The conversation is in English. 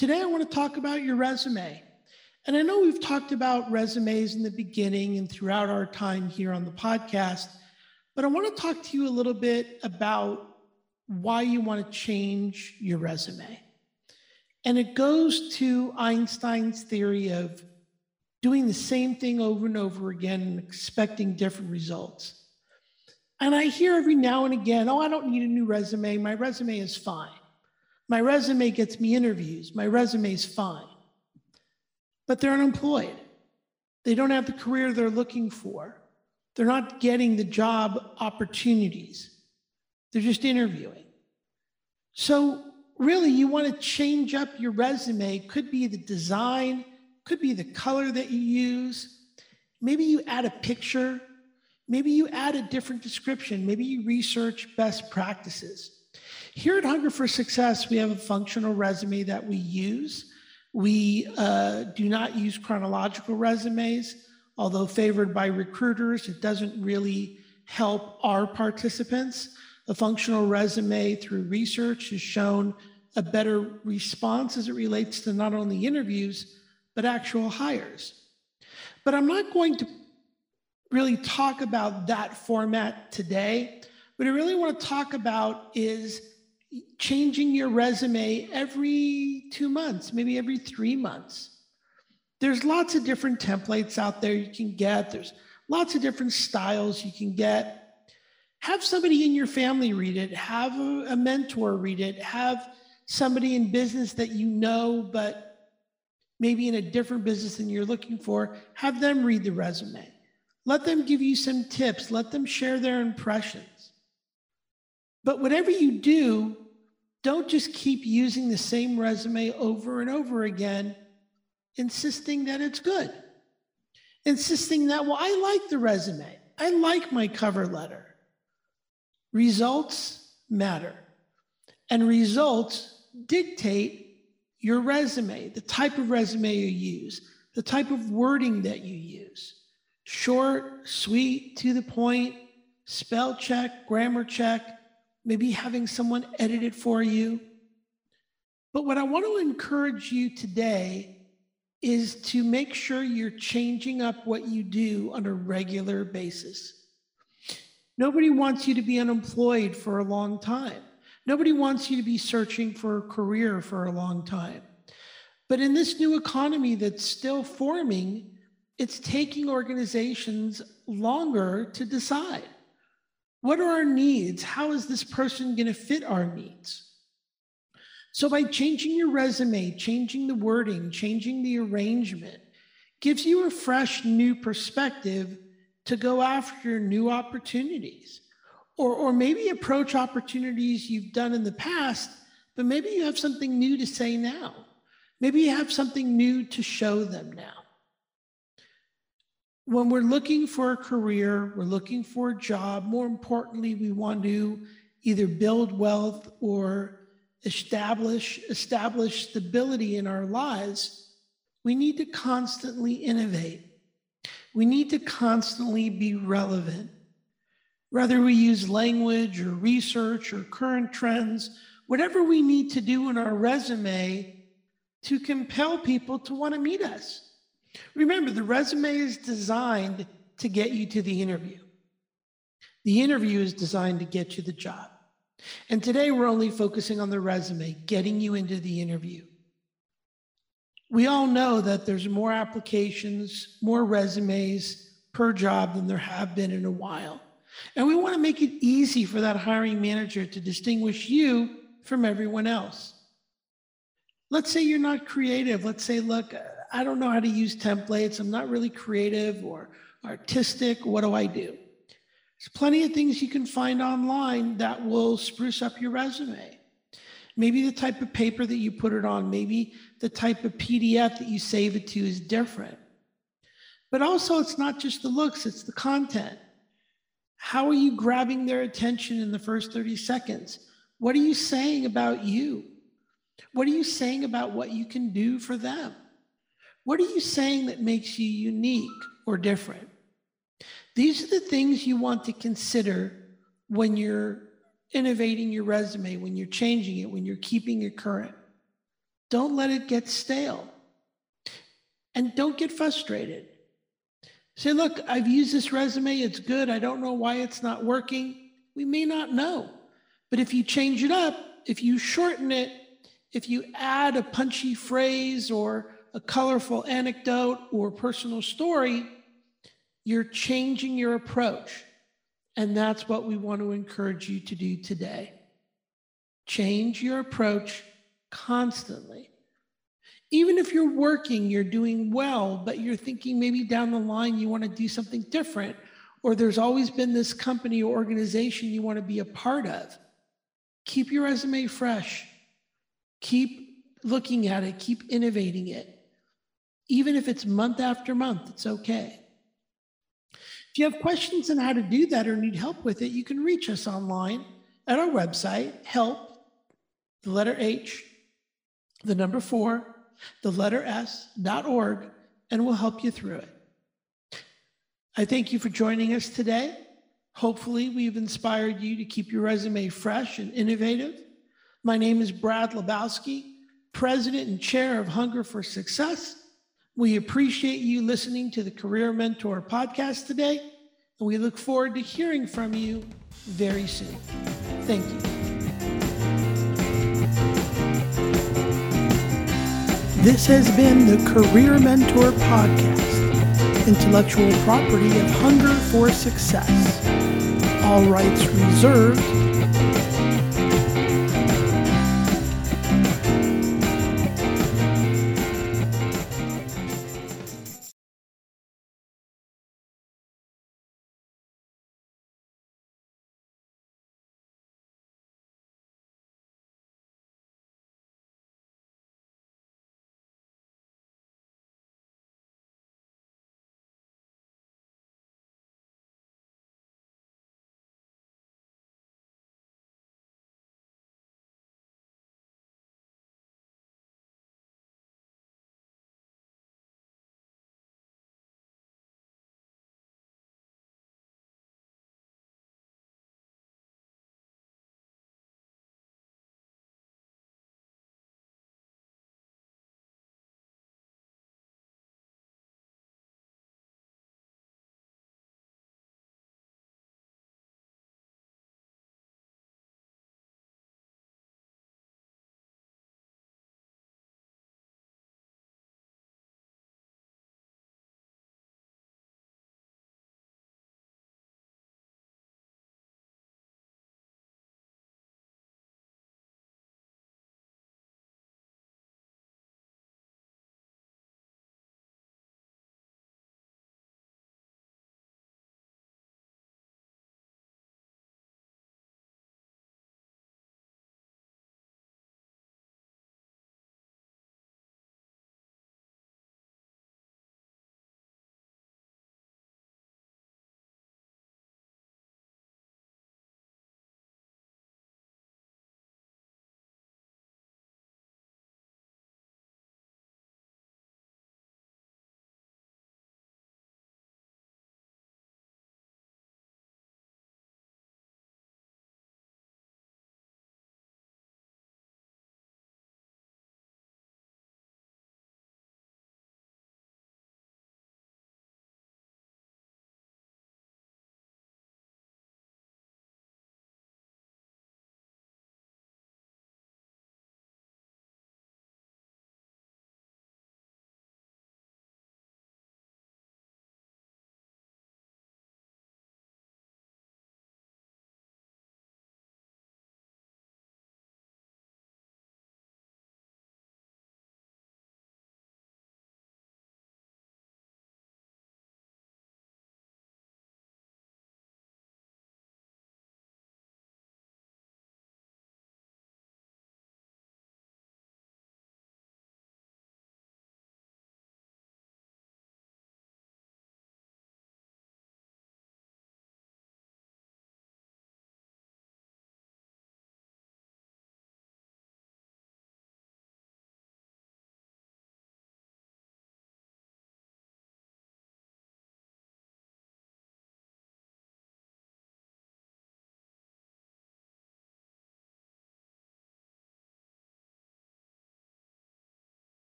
Today, I want to talk about your resume. And I know we've talked about resumes in the beginning and throughout our time here on the podcast, but I want to talk to you a little bit about why you want to change your resume. And it goes to Einstein's theory of doing the same thing over and over again and expecting different results. And I hear every now and again, oh, I don't need a new resume. My resume is fine. My resume gets me interviews. My resume is fine. But they're unemployed. They don't have the career they're looking for. They're not getting the job opportunities. They're just interviewing. So, really, you want to change up your resume. Could be the design, could be the color that you use. Maybe you add a picture. Maybe you add a different description. Maybe you research best practices. Here at Hunger for Success, we have a functional resume that we use. We uh, do not use chronological resumes, although favored by recruiters, it doesn't really help our participants. A functional resume through research has shown a better response as it relates to not only interviews, but actual hires. But I'm not going to really talk about that format today. What I really want to talk about is changing your resume every two months, maybe every three months. There's lots of different templates out there you can get. There's lots of different styles you can get. Have somebody in your family read it, have a, a mentor read it, have somebody in business that you know, but maybe in a different business than you're looking for, have them read the resume. Let them give you some tips, let them share their impressions. But whatever you do, don't just keep using the same resume over and over again, insisting that it's good. Insisting that, well, I like the resume, I like my cover letter. Results matter, and results dictate your resume, the type of resume you use, the type of wording that you use. Short, sweet, to the point, spell check, grammar check maybe having someone edit it for you. But what I want to encourage you today is to make sure you're changing up what you do on a regular basis. Nobody wants you to be unemployed for a long time. Nobody wants you to be searching for a career for a long time. But in this new economy that's still forming, it's taking organizations longer to decide. What are our needs? How is this person going to fit our needs? So, by changing your resume, changing the wording, changing the arrangement, gives you a fresh new perspective to go after new opportunities. Or, or maybe approach opportunities you've done in the past, but maybe you have something new to say now. Maybe you have something new to show them now when we're looking for a career, we're looking for a job, more importantly, we want to either build wealth or establish establish stability in our lives, we need to constantly innovate. We need to constantly be relevant. Whether we use language or research or current trends, whatever we need to do in our resume to compel people to want to meet us. Remember, the resume is designed to get you to the interview. The interview is designed to get you the job. And today we're only focusing on the resume, getting you into the interview. We all know that there's more applications, more resumes per job than there have been in a while. And we want to make it easy for that hiring manager to distinguish you from everyone else. Let's say you're not creative. Let's say, look, I don't know how to use templates. I'm not really creative or artistic. What do I do? There's plenty of things you can find online that will spruce up your resume. Maybe the type of paper that you put it on, maybe the type of PDF that you save it to is different. But also, it's not just the looks, it's the content. How are you grabbing their attention in the first 30 seconds? What are you saying about you? What are you saying about what you can do for them? What are you saying that makes you unique or different? These are the things you want to consider when you're innovating your resume, when you're changing it, when you're keeping it current. Don't let it get stale. And don't get frustrated. Say, look, I've used this resume, it's good. I don't know why it's not working. We may not know. But if you change it up, if you shorten it, if you add a punchy phrase or a colorful anecdote or personal story, you're changing your approach. And that's what we want to encourage you to do today. Change your approach constantly. Even if you're working, you're doing well, but you're thinking maybe down the line you want to do something different, or there's always been this company or organization you want to be a part of. Keep your resume fresh. Keep looking at it, keep innovating it. Even if it's month after month, it's okay. If you have questions on how to do that or need help with it, you can reach us online at our website, help, the letter H, the number four, the letter S dot org, and we'll help you through it. I thank you for joining us today. Hopefully, we've inspired you to keep your resume fresh and innovative. My name is Brad Lebowski, President and Chair of Hunger for Success. We appreciate you listening to the Career Mentor podcast today, and we look forward to hearing from you very soon. Thank you. This has been the Career Mentor podcast, intellectual property of Hunger for Success. All rights reserved